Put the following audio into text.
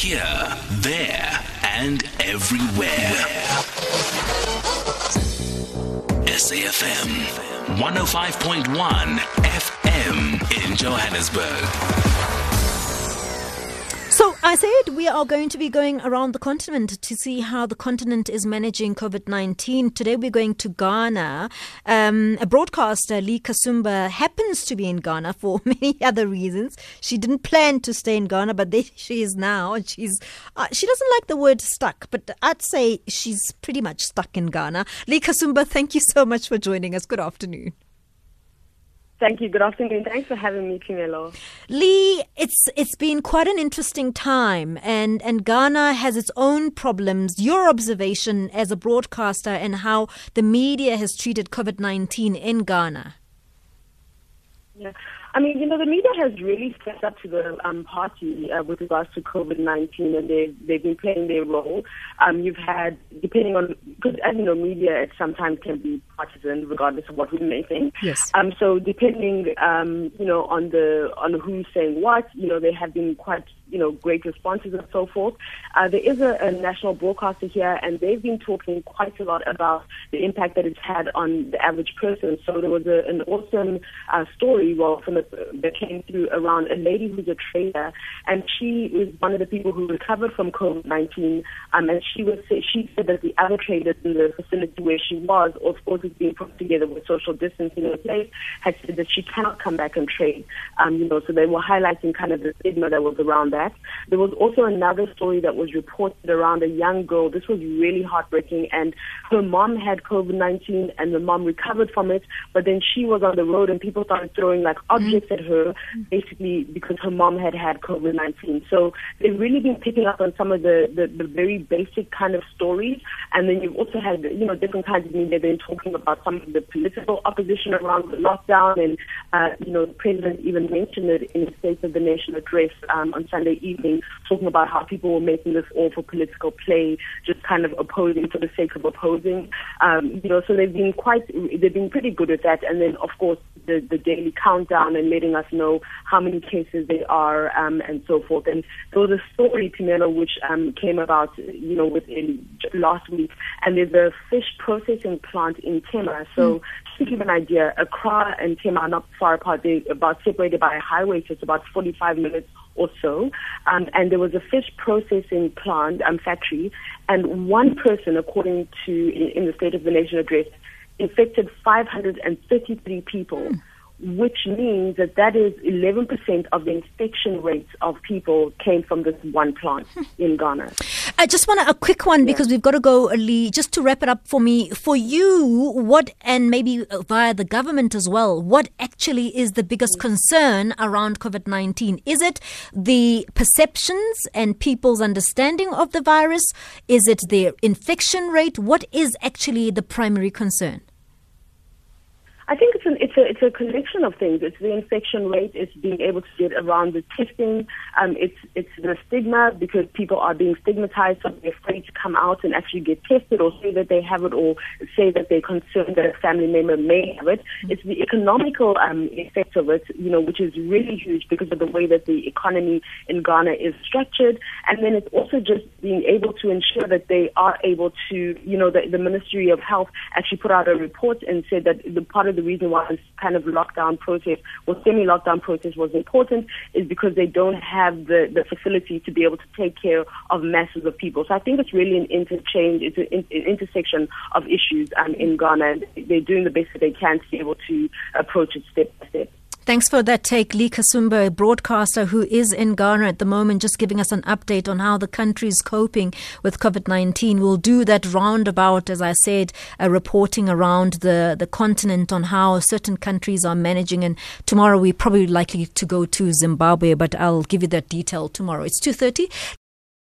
Here, there, and everywhere. SAFM 105.1 FM in Johannesburg. I said we are going to be going around the continent to see how the continent is managing COVID 19. Today we're going to Ghana. Um, a broadcaster, Lee Kasumba, happens to be in Ghana for many other reasons. She didn't plan to stay in Ghana, but there she is now. She's uh, she doesn't like the word stuck, but I'd say she's pretty much stuck in Ghana. Lee Kasumba, thank you so much for joining us. Good afternoon. Thank you. Good afternoon. Thanks for having me, Kimelo. Lee, it's it's been quite an interesting time, and and Ghana has its own problems. Your observation as a broadcaster and how the media has treated COVID nineteen in Ghana. Yeah. I mean, you know, the media has really stepped up to the um, party uh, with regards to COVID-19 and they've, they've been playing their role. Um, you've had, depending on, because as you know, media sometimes can be partisan regardless of what we may think. Yes. Um, so depending, um, you know, on the, on who's saying what, you know, they have been quite you know, great responses and so forth. Uh, there is a, a, national broadcaster here, and they've been talking quite a lot about the impact that it's had on the average person. So there was a, an awesome uh, story, well, from a, that came through around a lady who's a trader, and she was one of the people who recovered from COVID-19, um, and she was she said that the other traders in the facility where she was, of course, it's being put together with social distancing in place, had said that she cannot come back and trade. Um, you know, so they were highlighting kind of the stigma that was around that that. There was also another story that was reported around a young girl. This was really heartbreaking, and her mom had COVID 19, and the mom recovered from it, but then she was on the road, and people started throwing like objects at her, basically because her mom had had COVID 19. So they've really been picking up on some of the, the, the very basic kind of stories, and then you've also had, you know, different kinds of media. Been talking about some of the political opposition around the lockdown, and, uh, you know, the president even mentioned it in the State of the Nation address um, on Sunday evening, talking about how people were making this all for political play, just kind of opposing for the sake of opposing. Um, you know, so they've been quite, they've been pretty good at that. And then, of course, the, the daily countdown and letting us know how many cases there are um, and so forth. And there was a story, Pimelo, which um, came about, you know, within last week. And there's a fish processing plant in Tema. So mm. to give an idea, Accra and Tema are not far apart. They're about separated by a highway, so it's about 45 minutes or so. Um, and there was a fish processing plant, um, factory, and one person, according to in, in the State of the Nation address, infected 533 people. Which means that that is 11% of the infection rates of people came from this one plant in Ghana. I just want a quick one because yeah. we've got to go, Lee. Just to wrap it up for me, for you, what, and maybe via the government as well, what actually is the biggest mm. concern around COVID 19? Is it the perceptions and people's understanding of the virus? Is it the infection rate? What is actually the primary concern? I think it's an, it's a it's a collection of things. It's the infection rate. It's being able to get around the testing. Um, it's it's the stigma because people are being stigmatized, so they're afraid come out and actually get tested or say that they have it or say that they're concerned that a family member may have it. It's the economical um, effects of it, you know, which is really huge because of the way that the economy in Ghana is structured, and then it's also just being able to ensure that they are able to, you know, the, the Ministry of Health actually put out a report and said that the part of the reason why this kind of lockdown process or semi-lockdown process was important is because they don't have the, the facility to be able to take care of masses of people. So I think it's really an interchange, it's an, an intersection of issues um, in Ghana. And they're doing the best that they can to be able to approach it step by step. Thanks for that take, Lee Kasumba, a broadcaster who is in Ghana at the moment, just giving us an update on how the country is coping with COVID 19. We'll do that roundabout, as I said, uh, reporting around the, the continent on how certain countries are managing. And tomorrow we're probably likely to go to Zimbabwe, but I'll give you that detail tomorrow. It's 2.30.